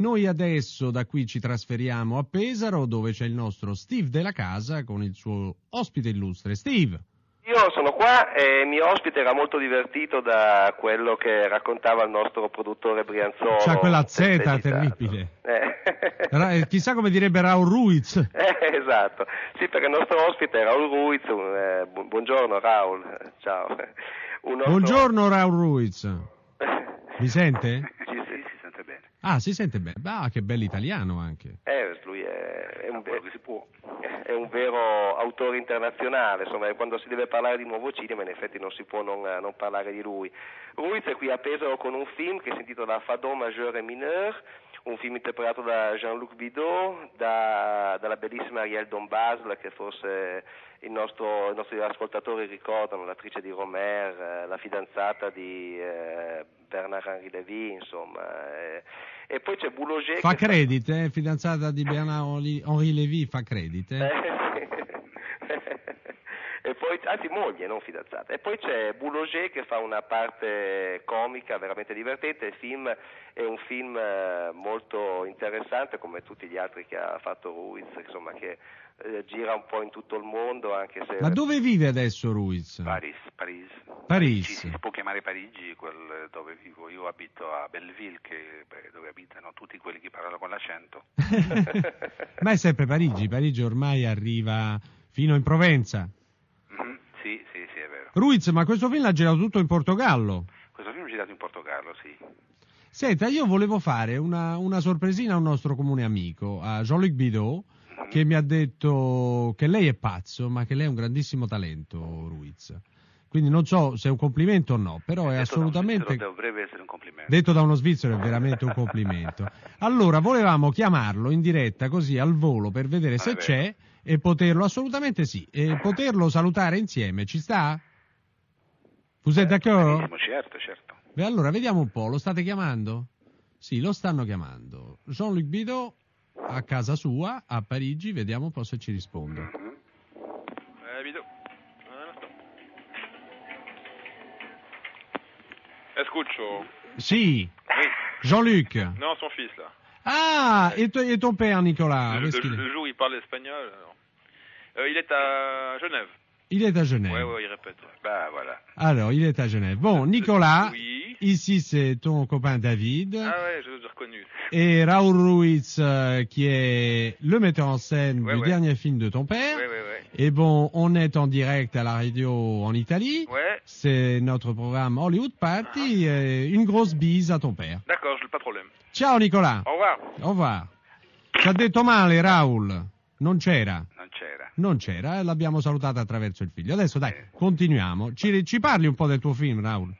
Noi adesso da qui ci trasferiamo a Pesaro dove c'è il nostro Steve della casa con il suo ospite illustre. Steve! Io sono qua e il mio ospite era molto divertito da quello che raccontava il nostro produttore Brianzolo. C'ha quella Z terribile. Eh. Eh, chissà come direbbe Raul Ruiz. Eh, esatto. Sì, perché il nostro ospite è Raul Ruiz. Eh, bu- buongiorno Raul. Ciao. Nostro... Buongiorno Raul Ruiz. Mi sente? Sì, sì, sente bene. Ah, si sente bene. Ah, che bell'italiano anche. Eh, lui è, è un, è un vero autore internazionale, insomma, quando si deve parlare di nuovo cinema in effetti non si può non, non parlare di lui. Ruiz è qui a Pesaro con un film che si intitola Fadon Majeur et Mineur, un film interpretato da Jean-Luc Bidot, da, dalla bellissima Ariel Dombasle, che forse il nostro, i nostri ascoltatori ricordano, l'attrice di Romer, eh, la fidanzata di eh, Bernard-Henri Lévy, insomma. Eh, e poi c'è Boulanger. Fa credito, eh, fidanzata di Bernard-Henri Lévy, fa credito. Poi, anzi moglie, non fidanzata. E poi c'è Boulanger che fa una parte comica veramente divertente, il film è un film eh, molto interessante come tutti gli altri che ha fatto Ruiz, insomma che eh, gira un po' in tutto il mondo anche se... Ma dove vive adesso Ruiz? Paris, Paris. Paris. Si può chiamare Parigi quel dove vivo, io abito a Belleville che, beh, dove abitano tutti quelli che parlano con l'accento. Ma è sempre Parigi, Parigi ormai arriva fino in Provenza. Mm-hmm. Sì, sì, sì, è vero. Ruiz, ma questo film l'ha girato tutto in Portogallo? Questo film è girato in Portogallo, sì. Senta, io volevo fare una, una sorpresina a un nostro comune amico, a Jean-Luc Bidot, che mi ha detto che lei è pazzo, ma che lei è un grandissimo talento, Ruiz. Quindi non so se è un complimento o no, però è detto assolutamente... Da dovrebbe essere un complimento. Detto da uno svizzero è veramente un complimento. Allora, volevamo chiamarlo in diretta così al volo per vedere se c'è e poterlo, assolutamente sì, e poterlo salutare insieme. Ci sta? Vous êtes d'accord? Certo, certo. Beh, allora, vediamo un po', lo state chiamando? Sì, lo stanno chiamando. Jean-Luc Bidot a casa sua, a Parigi, vediamo un po' se ci risponde. Mm-hmm. Eh, Bidot. Escucho. Si. Jean-Luc. Non, son fils, là. Ah, et, et ton père, Nicolas le, le- le jour où il parle espagnol. non. Euh, il est à Genève. Il est à Genève. Ouais, ouais, il répète. Bah voilà. Alors, il est à Genève. Bon, Nicolas, Oui. ici c'est ton copain David Ah ouais, je l'ai reconnu. et Raoul Ruiz euh, qui est le metteur en scène Ouais, du ouais. dernier film de ton père. Ouais, ouais, ouais. Et bon, on est en direct à la radio en Italie. Ouais, C'est notre programme Hollywood Party. et une grosse bise à ton père. d'accord, je pas de problème. Ciao Nicolas. Au revoir. Au revoir. Ci ha detto male Raul. Non c'era. Non c'era. Eh, l'abbiamo salutata attraverso il figlio. Adesso dai, Eh. continuiamo. Ci, ci parli un po' del tuo film, Raul?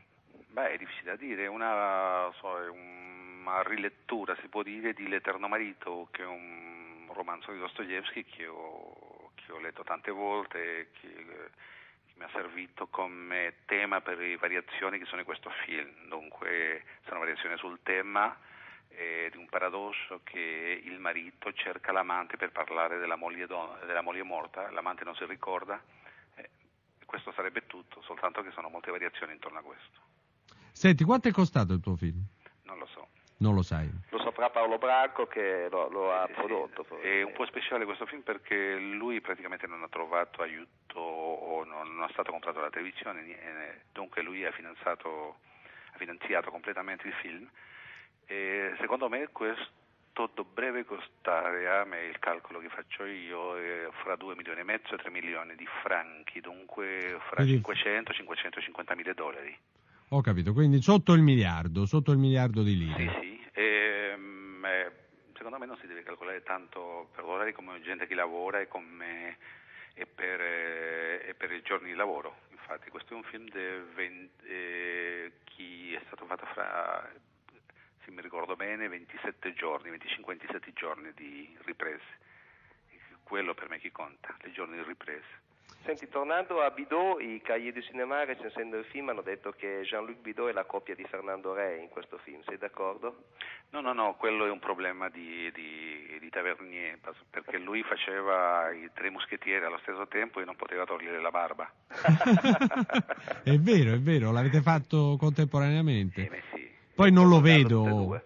Beh, è difficile da dire, è una, so, una rilettura, si può dire, di L'Eterno Marito, che è un romanzo di Dostoevsky che ho, che ho letto tante volte e che, che mi ha servito come tema per le variazioni che sono in questo film. Dunque, sono variazioni sul tema eh, di un paradosso che il marito cerca l'amante per parlare della moglie, don- della moglie morta, l'amante non si ricorda. eh, questo sarebbe tutto, soltanto che sono molte variazioni intorno a questo. Senti, quanto è costato il tuo film? Non lo so. Non lo sai. Lo saprà Paolo Branco che lo, lo ha Sì, prodotto. sì. È un po' speciale questo film perché lui praticamente non ha trovato aiuto o non, non è stato comprato dalla televisione, dunque lui ha finanziato, ha finanziato completamente il film e secondo me questo dovrebbe costare a me il calcolo che faccio io è fra 2 milioni e mezzo e 3 milioni di franchi, dunque fra Quindi- 500 e 550 mila dollari. Ho capito, quindi sotto il miliardo, sotto il miliardo di lire. Sì, sì. Ehm, eh, secondo me non si deve calcolare tanto per l'orario come gente che lavora e, come, e, per, eh, e per i giorni di lavoro. Infatti questo è un film de 20, eh, che è stato fatto fra, se mi ricordo bene, 27 giorni, 25-27 giorni di riprese. Quello per me che conta, i giorni di riprese. Senti, tornando a Bidot, i Cahiers du Cinéma recensendo il film hanno detto che Jean-Luc Bidot è la coppia di Fernando Re in questo film, sei d'accordo? No, no, no, quello è un problema di, di, di Tavernier, perché lui faceva i tre moschettieri allo stesso tempo e non poteva togliere la barba. è vero, è vero, l'avete fatto contemporaneamente. Eh, beh, sì. Poi non lo vedo.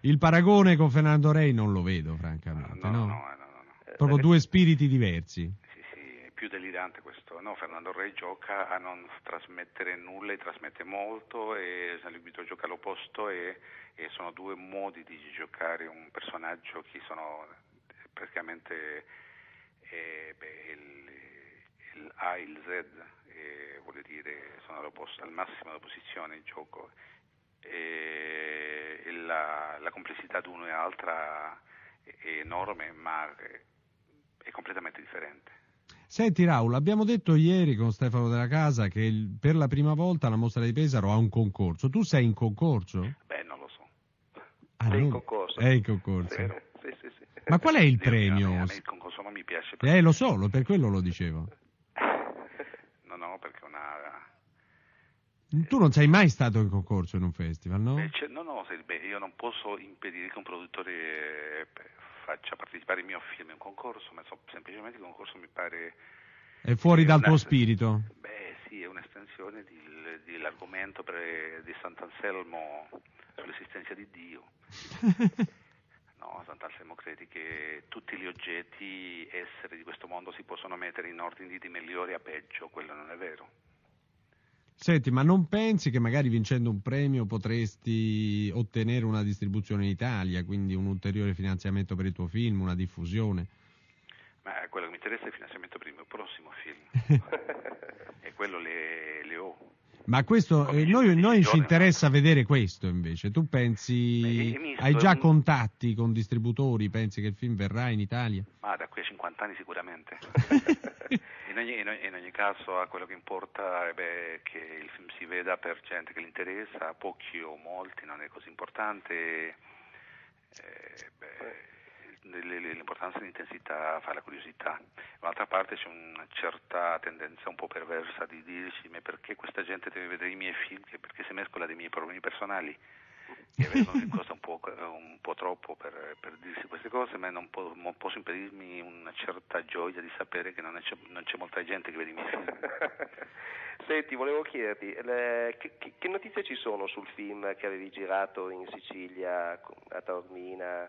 il paragone con Fernando Rey non lo vedo, francamente. no, No, no, no, no, no. Proprio due spiriti diversi. Sì, sì, è più delirante questo. No, Fernando Re gioca a non trasmettere nulla e trasmette molto e Vito gioca all'opposto e, e sono due modi di giocare un personaggio che sono praticamente eh, beh, il, il A e il Z, eh, vuol dire sono al massimo della posizione in gioco e, e la, la complessità di uno e l'altra è, è enorme ma è, è completamente differente. Senti Raul, abbiamo detto ieri con Stefano della Casa che il- per la prima volta la mostra di Pesaro ha un concorso. Tu sei in concorso? Beh, non lo so. Ah, È in concorso. È in concorso. Sì, sì, sì. Ma qual è il premio? me, a me il concorso non mi piace. Eh, lo so, lo- per quello lo dicevo. No, no, perché una... Tu non sei mai stato in concorso in un festival, no? Beh, c'è- no, no, se- beh, io non posso impedire che un produttore eh, faccia partecipare il mio film in un concorso, ma so- semplicemente il concorso mi pare... È fuori dal una- tuo spirito. Beh, sì, è un'estensione di- dell'argomento di Sant'Anselmo sull'esistenza di Dio. No, Sant'Anselmo credi che tutti gli oggetti, esseri di questo mondo si possono mettere in ordine di migliore a peggio, quello non è vero. Senti, ma non pensi che magari vincendo un premio potresti ottenere una distribuzione in Italia, quindi un ulteriore finanziamento per il tuo film, una diffusione? Ma quello che mi interessa è il finanziamento per il mio prossimo film. e quello le, le ho. Ma questo, eh, noi, noi ci interessa vedere questo invece. Tu pensi, misto, hai già contatti con distributori, pensi che il film verrà in Italia? Ma da qui a 50 anni sicuramente. in, ogni, in ogni- in ogni caso a quello che importa è che il film si veda per gente che gli interessa, pochi o molti, non è così importante. L'importanza dell'intensità fa la curiosità. D'altra parte c'è una certa tendenza un po' perversa di dirci ma perché questa gente deve vedere i miei film, perché si mescola dei miei problemi personali che vedo che costa un po', un po' troppo per, per dirsi queste cose, ma non, po- non posso impedirmi una certa gioia di sapere che non, è- c'è, non c'è molta gente che vede i miei film. Senti, volevo chiederti, le- che, che- notizie ci sono sul film che avevi girato in Sicilia, a Taormina?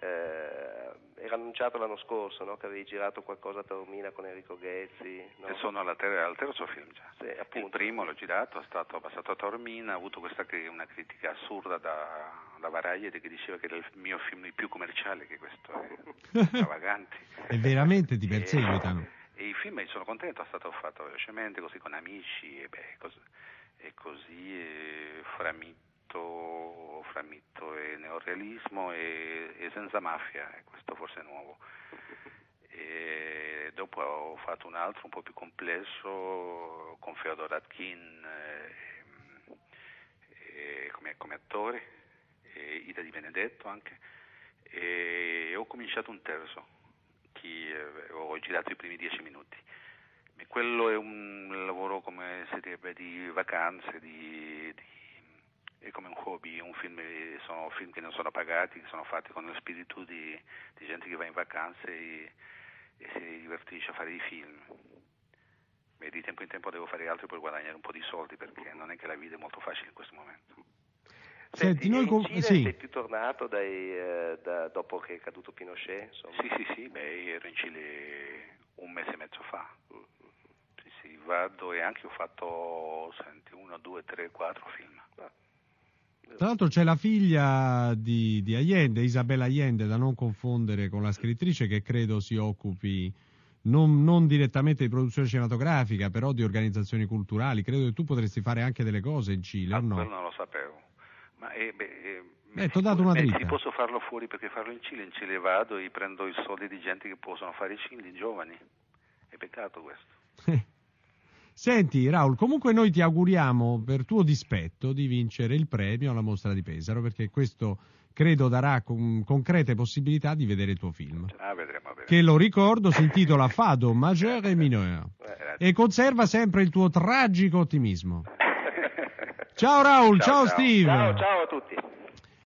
Eh, era annunciato l'anno scorso no? che avevi girato qualcosa a Taormina con Enrico Ghezzi. no? E sono alla ter- al terzo film già. Sì, Il appunto. primo l'ho girato, è stato passato a Taormina, ha avuto questa cri- una critica assurda da, da Varaglie che diceva che era il mio film il più commerciale, che questo è stravagante. E veramente ti E- perseguitano. E i film sono contento, è stato fatto velocemente, così con amici, e, beh, cos- e così eh, framitto e neorealismo e, e senza mafia, e questo forse è nuovo. E dopo ho fatto un altro un po' più complesso con Feodor Atkin eh, eh, come, come attore, e Ida Di Benedetto anche, e ho cominciato un terzo, che eh, ho girato i primi dieci minuti. E quello è un lavoro come si direbbe di vacanze, di- è come un hobby, un film, sono film che non sono pagati, che sono fatti con lo spirito di, di gente che va in vacanze e, e si divertisce a fare i film. E di tempo in tempo devo fare altro per guadagnare un po' di soldi perché non è che la vita è molto facile in questo momento. Senti, noi in Cile sì. sei più tornato dai, eh, da- dopo che è caduto Pinochet? Insomma. Sì, sì, sì, beh, ero in Cile un mese e mezzo fa. Sì, sì, vado e anche ho fatto, senti, uno, due, tre, quattro film. Tra l'altro c'è la figlia di, di Allende, Isabella Allende, da non confondere con la scrittrice che credo si occupi non, non direttamente di produzione cinematografica, però di organizzazioni culturali. Credo che tu potresti fare anche delle cose in Cile, Ah, o no? non lo sapevo. Ma eh, beh, eh, Beh, t'ho dato una beh, dritta. posso farlo fuori perché farlo in Cile. In Cile vado e prendo i soldi di gente che possono fare i film, di giovani. È peccato questo. Senti, Raul, comunque noi ti auguriamo per tuo dispetto di vincere il premio alla mostra di Pesaro, perché questo credo darà con- concrete possibilità di vedere il tuo film. Ah, vedremo, vedremo. Che lo ricordo si intitola Fado Majeur e Mineur Eh, e conserva sempre il tuo tragico ottimismo. Ciao Raul, ciao, Ciao, ciao. Steve. Ciao, ciao a tutti.